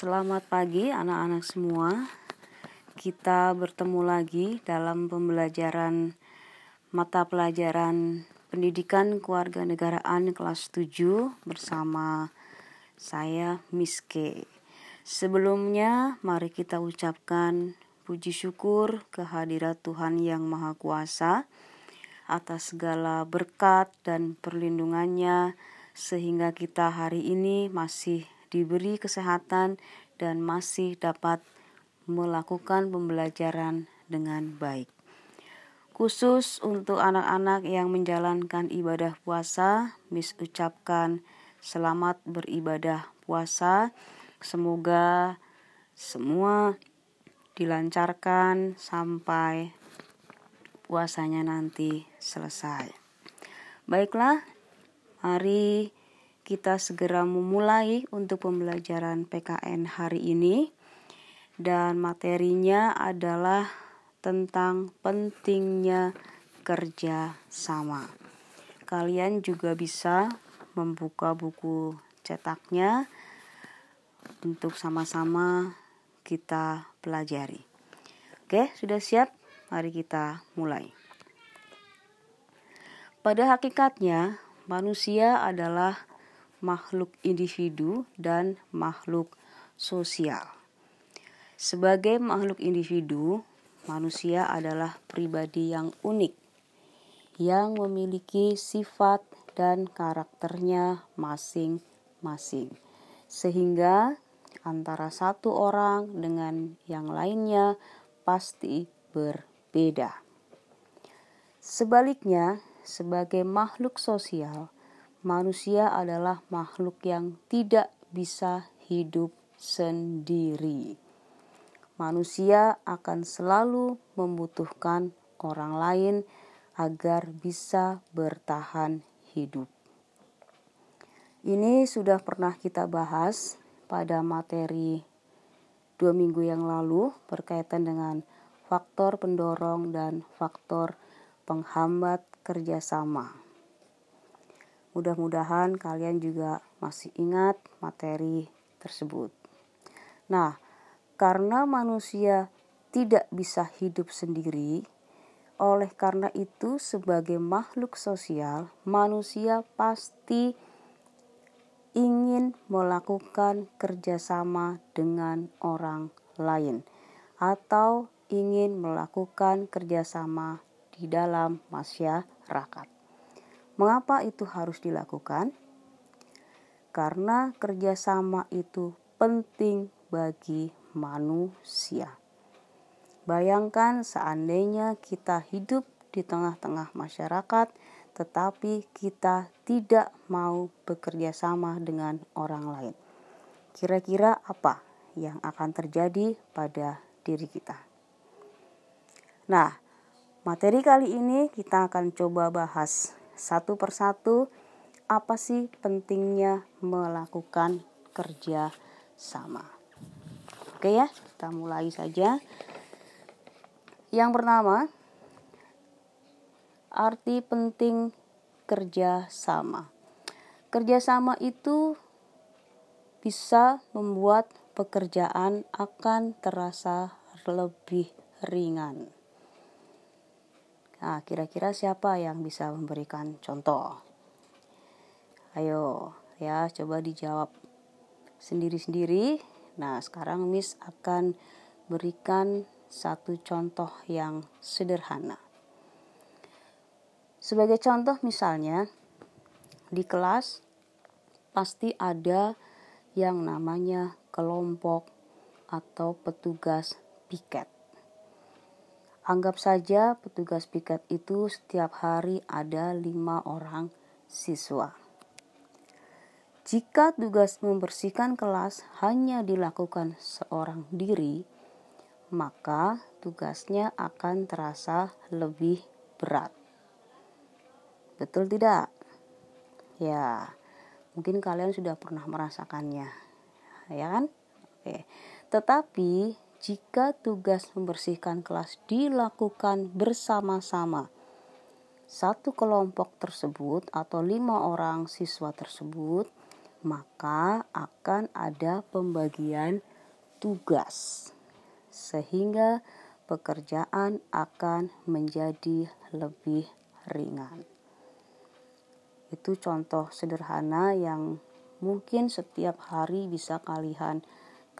Selamat pagi anak-anak semua. Kita bertemu lagi dalam pembelajaran mata pelajaran Pendidikan Keluarga Negaraan kelas 7 bersama saya Miss K. Sebelumnya mari kita ucapkan puji syukur kehadirat Tuhan yang Maha Kuasa atas segala berkat dan perlindungannya sehingga kita hari ini masih diberi kesehatan dan masih dapat melakukan pembelajaran dengan baik. Khusus untuk anak-anak yang menjalankan ibadah puasa, Miss ucapkan selamat beribadah puasa. Semoga semua dilancarkan sampai puasanya nanti selesai. Baiklah, mari kita segera memulai untuk pembelajaran PKN hari ini dan materinya adalah tentang pentingnya kerja sama. Kalian juga bisa membuka buku cetaknya untuk sama-sama kita pelajari. Oke, sudah siap? Mari kita mulai. Pada hakikatnya, manusia adalah makhluk individu dan makhluk sosial. Sebagai makhluk individu, manusia adalah pribadi yang unik yang memiliki sifat dan karakternya masing-masing. Sehingga antara satu orang dengan yang lainnya pasti berbeda. Sebaliknya, sebagai makhluk sosial, manusia adalah makhluk yang tidak bisa hidup sendiri. Manusia akan selalu membutuhkan orang lain agar bisa bertahan hidup. Ini sudah pernah kita bahas pada materi dua minggu yang lalu berkaitan dengan faktor pendorong dan faktor penghambat kerjasama. Mudah-mudahan kalian juga masih ingat materi tersebut. Nah, karena manusia tidak bisa hidup sendiri, oleh karena itu, sebagai makhluk sosial, manusia pasti ingin melakukan kerjasama dengan orang lain, atau ingin melakukan kerjasama di dalam masyarakat. Mengapa itu harus dilakukan? Karena kerjasama itu penting bagi manusia. Bayangkan seandainya kita hidup di tengah-tengah masyarakat, tetapi kita tidak mau bekerja sama dengan orang lain. Kira-kira apa yang akan terjadi pada diri kita? Nah, materi kali ini kita akan coba bahas satu persatu apa sih pentingnya melakukan kerja sama. Oke ya, kita mulai saja. Yang pertama, arti penting kerja sama. Kerja sama itu bisa membuat pekerjaan akan terasa lebih ringan. Nah, kira-kira siapa yang bisa memberikan contoh? Ayo, ya, coba dijawab sendiri-sendiri. Nah, sekarang Miss akan berikan satu contoh yang sederhana. Sebagai contoh misalnya, di kelas pasti ada yang namanya kelompok atau petugas piket. Anggap saja petugas piket itu setiap hari ada lima orang siswa. Jika tugas membersihkan kelas hanya dilakukan seorang diri, maka tugasnya akan terasa lebih berat. Betul tidak? Ya, mungkin kalian sudah pernah merasakannya. Ya kan? Oke. Tetapi jika tugas membersihkan kelas dilakukan bersama-sama. Satu kelompok tersebut atau lima orang siswa tersebut maka akan ada pembagian tugas, sehingga pekerjaan akan menjadi lebih ringan. Itu contoh sederhana yang mungkin setiap hari bisa kalian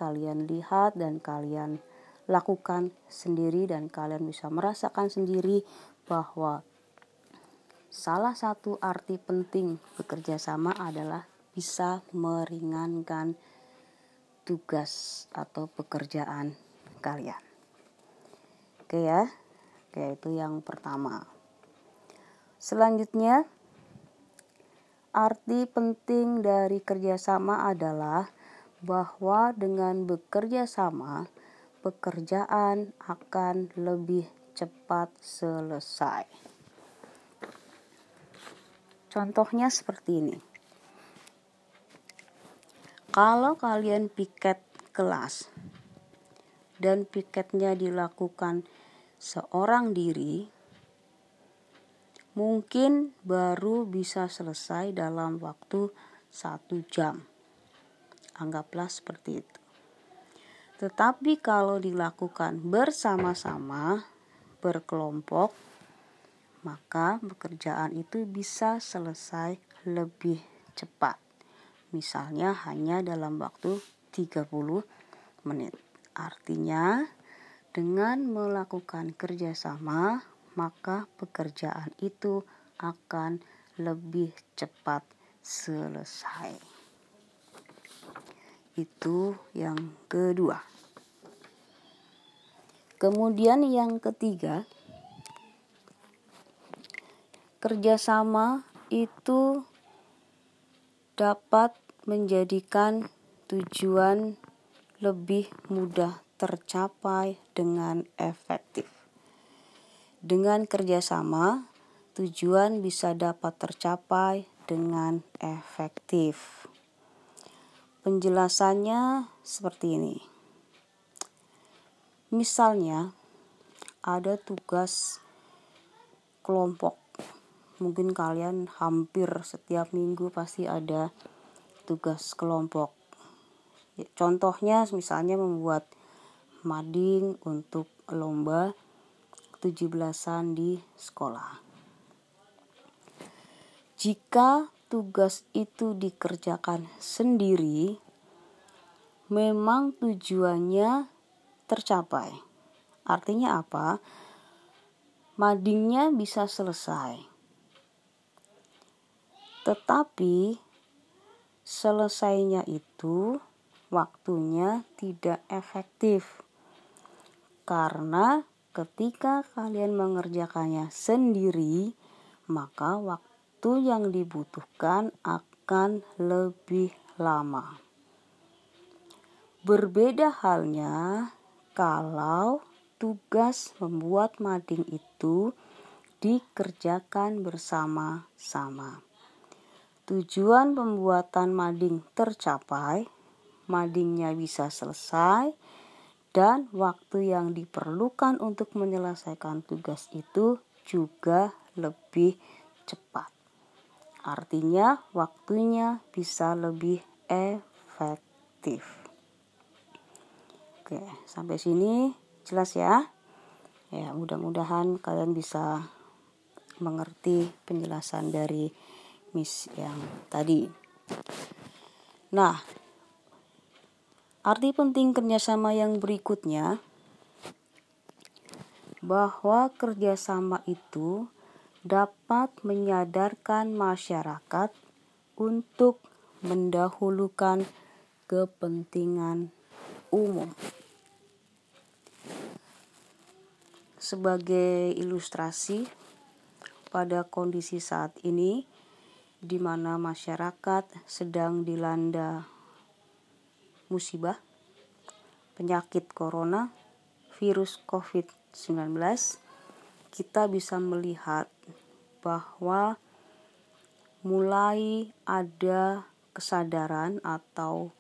kalian lihat dan kalian lakukan sendiri dan kalian bisa merasakan sendiri bahwa salah satu arti penting bekerja sama adalah bisa meringankan tugas atau pekerjaan kalian. Oke ya, oke itu yang pertama. Selanjutnya, arti penting dari kerjasama adalah bahwa dengan bekerja sama, pekerjaan akan lebih cepat selesai. Contohnya seperti ini. Kalau kalian piket kelas dan piketnya dilakukan seorang diri, mungkin baru bisa selesai dalam waktu satu jam. Anggaplah seperti itu. Tetapi kalau dilakukan bersama-sama, berkelompok, maka pekerjaan itu bisa selesai lebih cepat misalnya hanya dalam waktu 30 menit. Artinya, dengan melakukan kerjasama, maka pekerjaan itu akan lebih cepat selesai. Itu yang kedua. Kemudian, yang ketiga, kerjasama itu dapat menjadikan tujuan lebih mudah tercapai dengan efektif. Dengan kerjasama, tujuan bisa dapat tercapai dengan efektif. Penjelasannya seperti ini. Misalnya, ada tugas kelompok mungkin kalian hampir setiap minggu pasti ada tugas kelompok. Ya, contohnya misalnya membuat mading untuk lomba 17-an di sekolah. Jika tugas itu dikerjakan sendiri, memang tujuannya tercapai. Artinya apa? Madingnya bisa selesai tetapi selesainya itu waktunya tidak efektif. Karena ketika kalian mengerjakannya sendiri, maka waktu yang dibutuhkan akan lebih lama. Berbeda halnya kalau tugas membuat mading itu dikerjakan bersama-sama. Tujuan pembuatan mading tercapai, madingnya bisa selesai, dan waktu yang diperlukan untuk menyelesaikan tugas itu juga lebih cepat. Artinya, waktunya bisa lebih efektif. Oke, sampai sini jelas ya. Ya, mudah-mudahan kalian bisa mengerti penjelasan dari Miss yang tadi. Nah, arti penting kerjasama yang berikutnya bahwa kerjasama itu dapat menyadarkan masyarakat untuk mendahulukan kepentingan umum. Sebagai ilustrasi, pada kondisi saat ini, di mana masyarakat sedang dilanda musibah penyakit corona, virus COVID-19, kita bisa melihat bahwa mulai ada kesadaran atau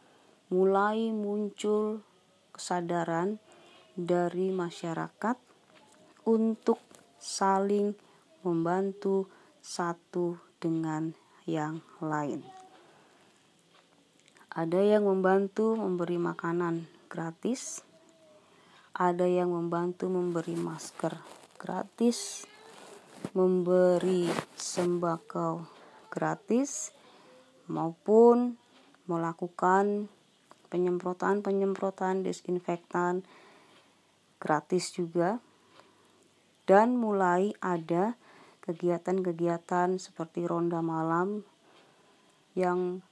mulai muncul kesadaran dari masyarakat untuk saling membantu satu dengan yang lain. Ada yang membantu memberi makanan gratis, ada yang membantu memberi masker gratis, memberi sembako gratis, maupun melakukan penyemprotan-penyemprotan disinfektan gratis juga dan mulai ada kegiatan-kegiatan seperti ronda malam yang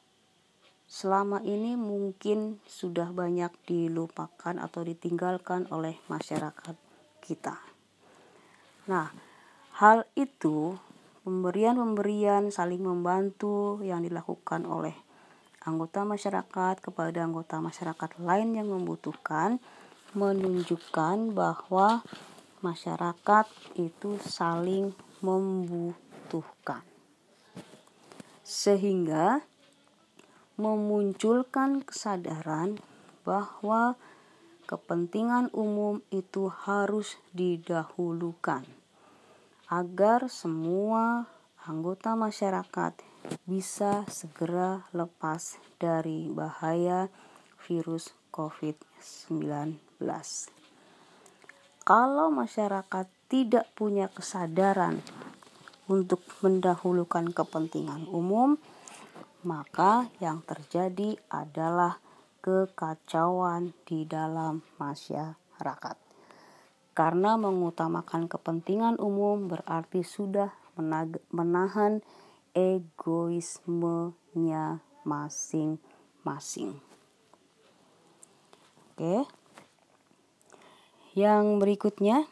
selama ini mungkin sudah banyak dilupakan atau ditinggalkan oleh masyarakat kita. Nah, hal itu pemberian-pemberian saling membantu yang dilakukan oleh anggota masyarakat kepada anggota masyarakat lain yang membutuhkan menunjukkan bahwa masyarakat itu saling membutuhkan. Sehingga memunculkan kesadaran bahwa kepentingan umum itu harus didahulukan agar semua anggota masyarakat bisa segera lepas dari bahaya virus COVID-19. Kalau masyarakat tidak punya kesadaran untuk mendahulukan kepentingan umum, maka yang terjadi adalah kekacauan di dalam masyarakat. Karena mengutamakan kepentingan umum berarti sudah menahan egoismenya masing-masing. Oke. Yang berikutnya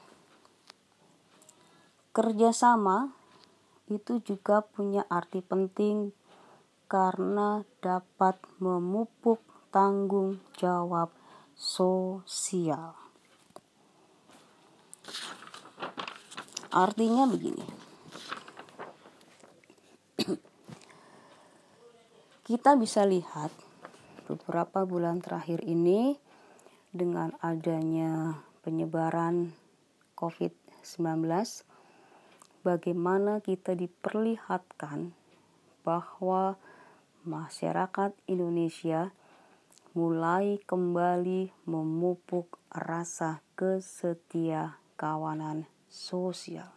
kerjasama itu juga punya arti penting karena dapat memupuk tanggung jawab sosial. Artinya begini. Kita bisa lihat beberapa bulan terakhir ini dengan adanya penyebaran COVID-19 bagaimana kita diperlihatkan bahwa masyarakat Indonesia mulai kembali memupuk rasa kesetia kawanan sosial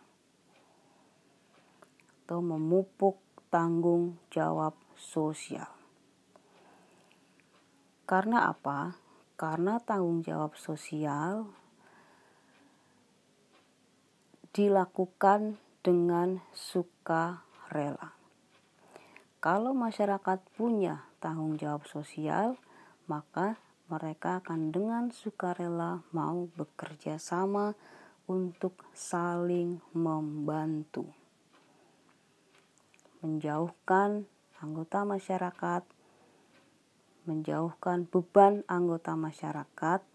atau memupuk tanggung jawab sosial. Karena apa? Karena tanggung jawab sosial dilakukan dengan suka rela. Kalau masyarakat punya tanggung jawab sosial, maka mereka akan dengan sukarela mau bekerja sama untuk saling membantu. Menjauhkan anggota masyarakat, menjauhkan beban anggota masyarakat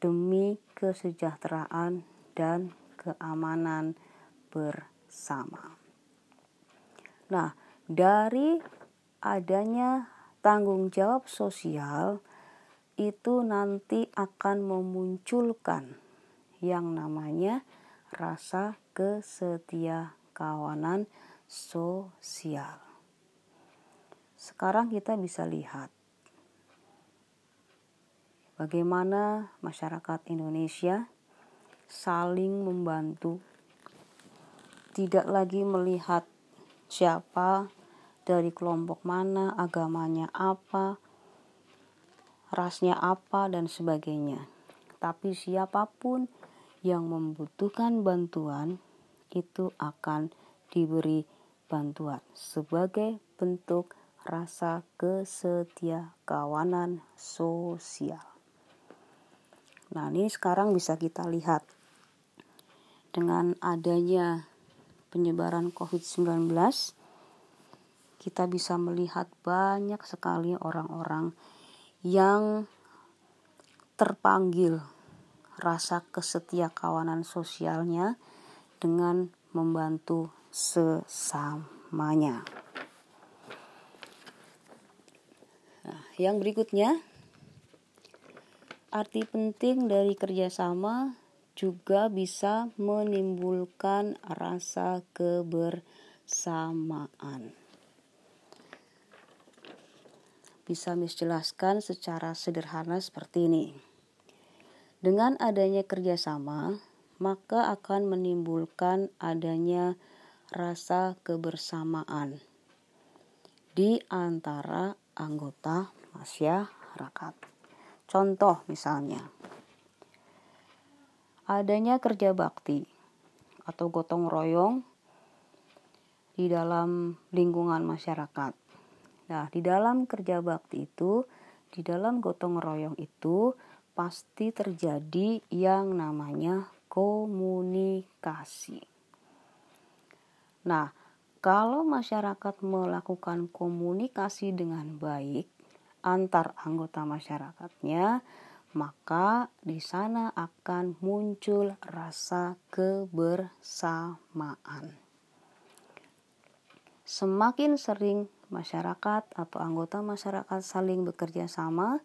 demi kesejahteraan dan keamanan bersama. Nah, dari adanya tanggung jawab sosial itu nanti akan memunculkan yang namanya rasa kesetia kawanan sosial. Sekarang kita bisa lihat bagaimana masyarakat Indonesia saling membantu, tidak lagi melihat siapa dari kelompok mana, agamanya apa, rasnya apa, dan sebagainya. Tapi siapa pun yang membutuhkan bantuan itu akan diberi bantuan sebagai bentuk rasa kesetia kawanan sosial. Nah, ini sekarang bisa kita lihat dengan adanya penyebaran COVID-19 kita bisa melihat banyak sekali orang-orang yang terpanggil rasa kesetia kawanan sosialnya dengan membantu sesamanya. yang berikutnya, arti penting dari kerjasama juga bisa menimbulkan rasa kebersamaan. bisa menjelaskan secara sederhana seperti ini. Dengan adanya kerjasama, maka akan menimbulkan adanya rasa kebersamaan di antara anggota masyarakat. Contoh misalnya, adanya kerja bakti atau gotong royong di dalam lingkungan masyarakat. Nah, di dalam kerja bakti itu, di dalam gotong royong itu pasti terjadi yang namanya komunikasi. Nah, kalau masyarakat melakukan komunikasi dengan baik antar anggota masyarakatnya, maka di sana akan muncul rasa kebersamaan. Semakin sering masyarakat atau anggota masyarakat saling bekerja sama,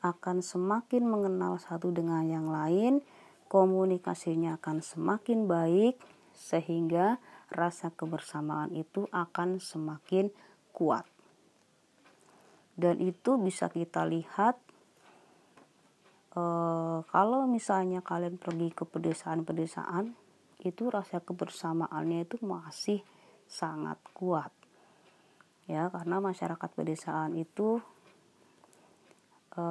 akan semakin mengenal satu dengan yang lain, komunikasinya akan semakin baik, sehingga rasa kebersamaan itu akan semakin kuat. Dan itu bisa kita lihat e, kalau misalnya kalian pergi ke pedesaan-pedesaan, itu rasa kebersamaannya itu masih sangat kuat. Ya, karena masyarakat pedesaan itu e,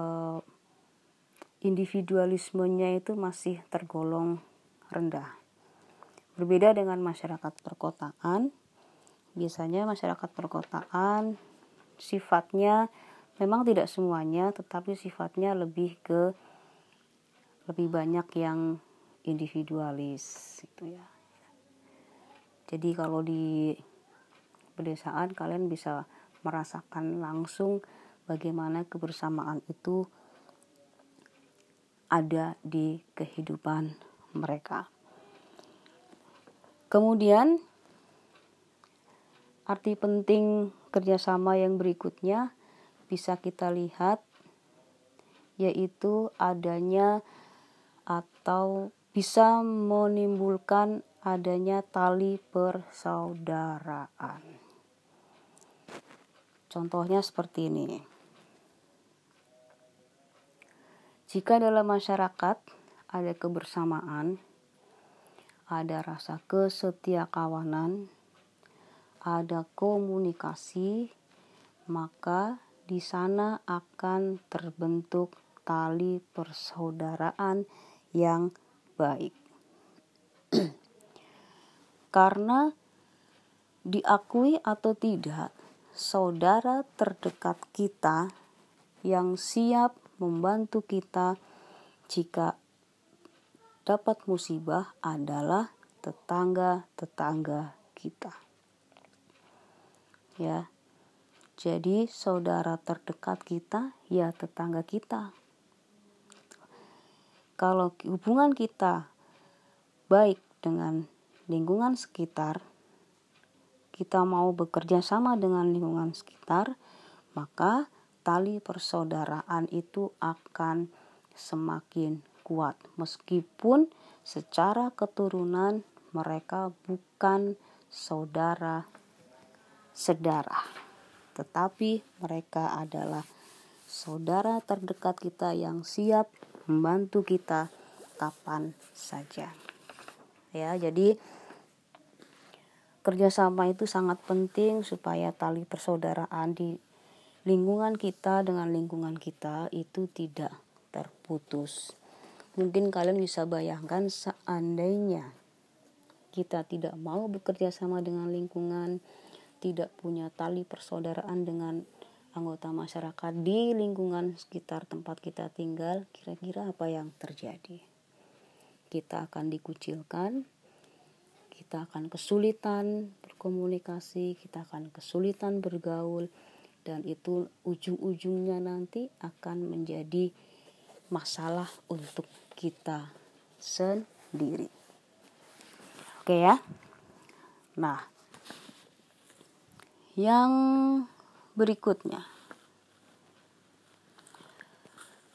individualismenya itu masih tergolong rendah Berbeda dengan masyarakat perkotaan, biasanya masyarakat perkotaan sifatnya memang tidak semuanya, tetapi sifatnya lebih ke lebih banyak yang individualis gitu ya. Jadi kalau di pedesaan kalian bisa merasakan langsung bagaimana kebersamaan itu ada di kehidupan mereka. Kemudian arti penting kerjasama yang berikutnya bisa kita lihat yaitu adanya atau bisa menimbulkan adanya tali persaudaraan. Contohnya seperti ini. Jika dalam masyarakat ada kebersamaan, ada rasa kesetiakawanan, ada komunikasi, maka di sana akan terbentuk tali persaudaraan yang baik. Karena diakui atau tidak, saudara terdekat kita yang siap membantu kita jika dapat musibah adalah tetangga-tetangga kita. Ya. Jadi saudara terdekat kita ya tetangga kita. Kalau hubungan kita baik dengan lingkungan sekitar, kita mau bekerja sama dengan lingkungan sekitar, maka tali persaudaraan itu akan semakin kuat. Meskipun secara keturunan mereka bukan saudara sedarah tetapi mereka adalah saudara terdekat kita yang siap membantu kita kapan saja. Ya jadi kerjasama itu sangat penting supaya tali persaudaraan di lingkungan kita dengan lingkungan kita itu tidak terputus Mungkin kalian bisa bayangkan seandainya kita tidak mau bekerja sama dengan lingkungan, tidak punya tali persaudaraan dengan anggota masyarakat di lingkungan sekitar tempat kita tinggal, kira-kira apa yang terjadi? Kita akan dikucilkan, kita akan kesulitan berkomunikasi, kita akan kesulitan bergaul, dan itu ujung-ujungnya nanti akan menjadi masalah untuk kita sendiri. Oke ya. Nah, yang berikutnya.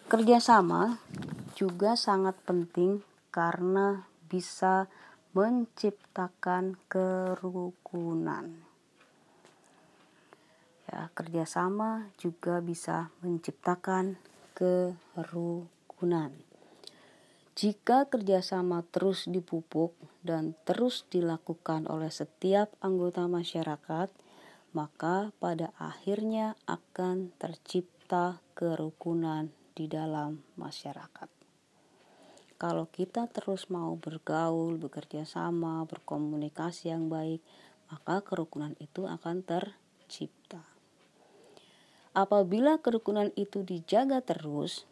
Kerjasama juga sangat penting karena bisa menciptakan kerukunan. Ya, kerjasama juga bisa menciptakan kerukunan. Jika kerjasama terus dipupuk dan terus dilakukan oleh setiap anggota masyarakat, maka pada akhirnya akan tercipta kerukunan di dalam masyarakat. Kalau kita terus mau bergaul, bekerja sama, berkomunikasi yang baik, maka kerukunan itu akan tercipta. Apabila kerukunan itu dijaga terus,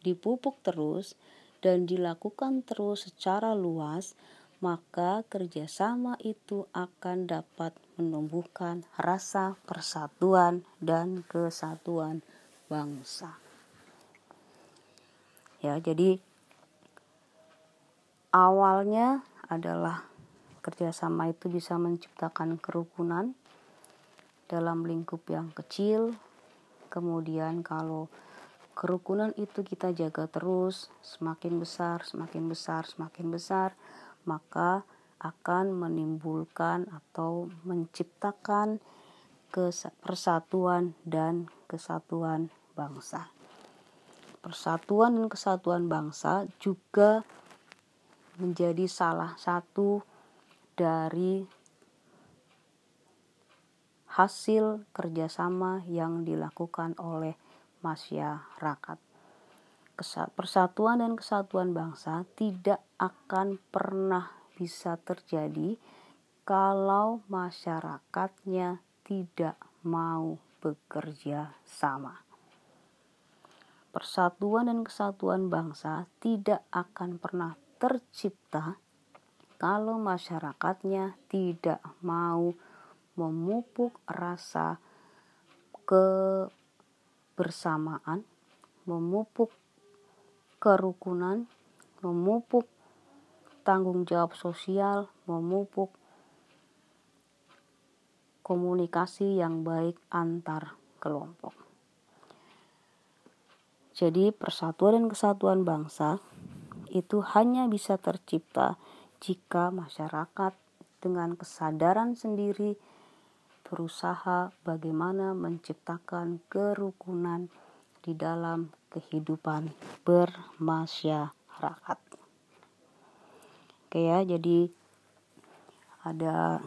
dipupuk terus, dan dilakukan terus secara luas, maka kerjasama itu akan dapat menumbuhkan rasa persatuan dan kesatuan bangsa. Ya, jadi awalnya adalah kerjasama itu bisa menciptakan kerukunan dalam lingkup yang kecil. Kemudian kalau kerukunan itu kita jaga terus, semakin besar, semakin besar, semakin besar, maka akan menimbulkan atau menciptakan persatuan dan kesatuan bangsa. Persatuan dan kesatuan bangsa juga menjadi salah satu dari hasil kerjasama yang dilakukan oleh masyarakat. Persatuan dan kesatuan bangsa tidak akan pernah bisa terjadi kalau masyarakatnya tidak mau bekerja sama. Persatuan dan kesatuan bangsa tidak akan pernah tercipta kalau masyarakatnya tidak mau memupuk rasa ke bersamaan, memupuk kerukunan, memupuk tanggung jawab sosial, memupuk komunikasi yang baik antar kelompok. Jadi, persatuan dan kesatuan bangsa itu hanya bisa tercipta jika masyarakat dengan kesadaran sendiri berusaha bagaimana menciptakan kerukunan di dalam kehidupan bermasyarakat. Oke ya, jadi ada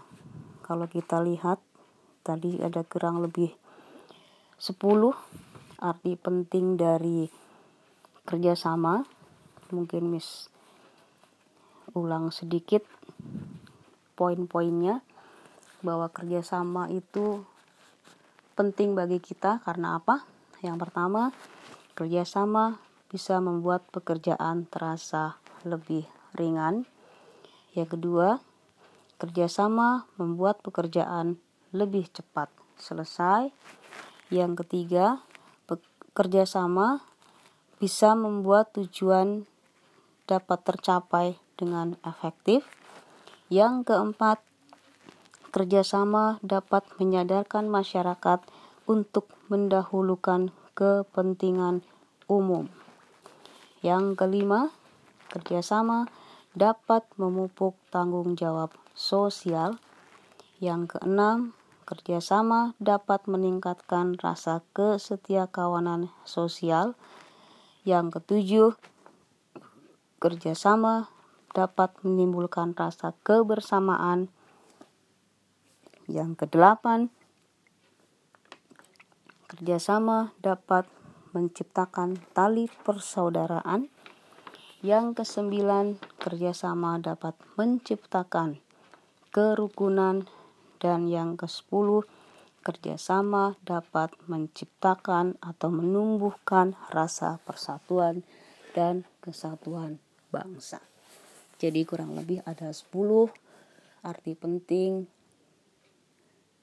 kalau kita lihat tadi ada kurang lebih 10 arti penting dari kerjasama. Mungkin Miss ulang sedikit poin-poinnya bahwa kerjasama itu penting bagi kita karena apa? Yang pertama, kerjasama bisa membuat pekerjaan terasa lebih ringan. Yang kedua, kerjasama membuat pekerjaan lebih cepat selesai. Yang ketiga, kerjasama bisa membuat tujuan dapat tercapai dengan efektif. Yang keempat, kerjasama dapat menyadarkan masyarakat untuk mendahulukan kepentingan umum. Yang kelima, kerjasama dapat memupuk tanggung jawab sosial. Yang keenam, kerjasama dapat meningkatkan rasa kesetiakawanan sosial. Yang ketujuh, kerjasama dapat menimbulkan rasa kebersamaan yang kedelapan, kerjasama dapat menciptakan tali persaudaraan. Yang kesembilan, kerjasama dapat menciptakan kerukunan. Dan yang kesepuluh, kerjasama dapat menciptakan atau menumbuhkan rasa persatuan dan kesatuan bangsa. Jadi kurang lebih ada 10 arti penting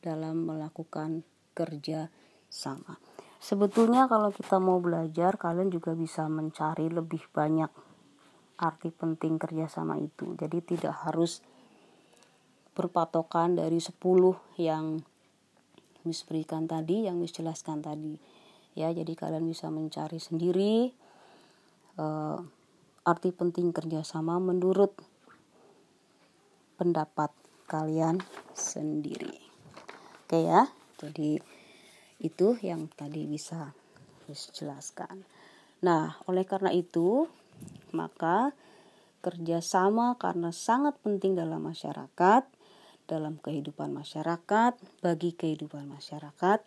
dalam melakukan kerja sama. Sebetulnya kalau kita mau belajar, kalian juga bisa mencari lebih banyak arti penting kerjasama itu. Jadi tidak harus berpatokan dari 10 yang Miss berikan tadi, yang Miss jelaskan tadi. Ya, jadi kalian bisa mencari sendiri uh, arti penting kerjasama menurut pendapat kalian sendiri. Oke ya. Jadi Itu yang tadi bisa jelaskan. Nah, oleh karena itu, maka kerjasama karena sangat penting dalam masyarakat, dalam kehidupan masyarakat, bagi kehidupan masyarakat,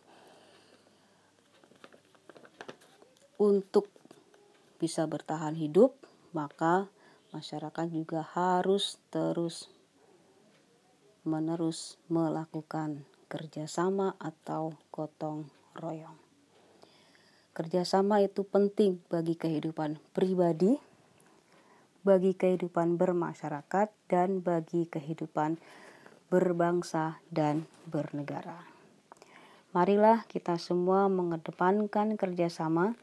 untuk bisa bertahan hidup, maka masyarakat juga harus terus menerus melakukan kerjasama atau gotong royong. Kerjasama itu penting bagi kehidupan pribadi, bagi kehidupan bermasyarakat, dan bagi kehidupan berbangsa dan bernegara. Marilah kita semua mengedepankan kerjasama,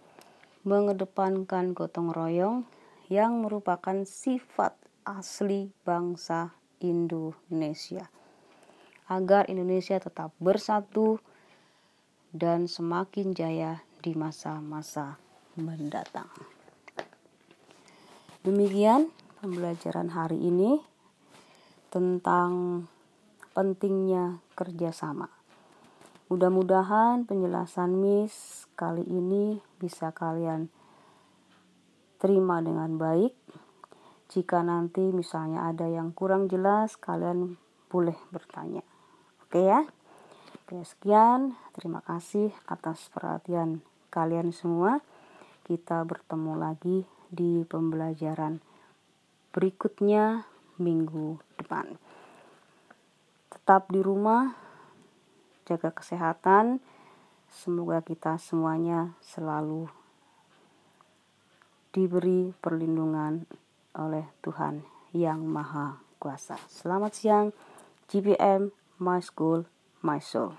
mengedepankan gotong royong yang merupakan sifat asli bangsa Indonesia, agar Indonesia tetap bersatu dan semakin jaya di masa-masa mendatang. Demikian pembelajaran hari ini tentang pentingnya kerjasama. Mudah-mudahan penjelasan Miss kali ini bisa kalian terima dengan baik. Jika nanti misalnya ada yang kurang jelas, kalian boleh bertanya. Oke ya? Oke, sekian. Terima kasih atas perhatian kalian semua. Kita bertemu lagi di pembelajaran berikutnya minggu depan. Tetap di rumah, jaga kesehatan. Semoga kita semuanya selalu diberi perlindungan oleh Tuhan yang Maha Kuasa. Selamat siang, GPM, My School, My Soul.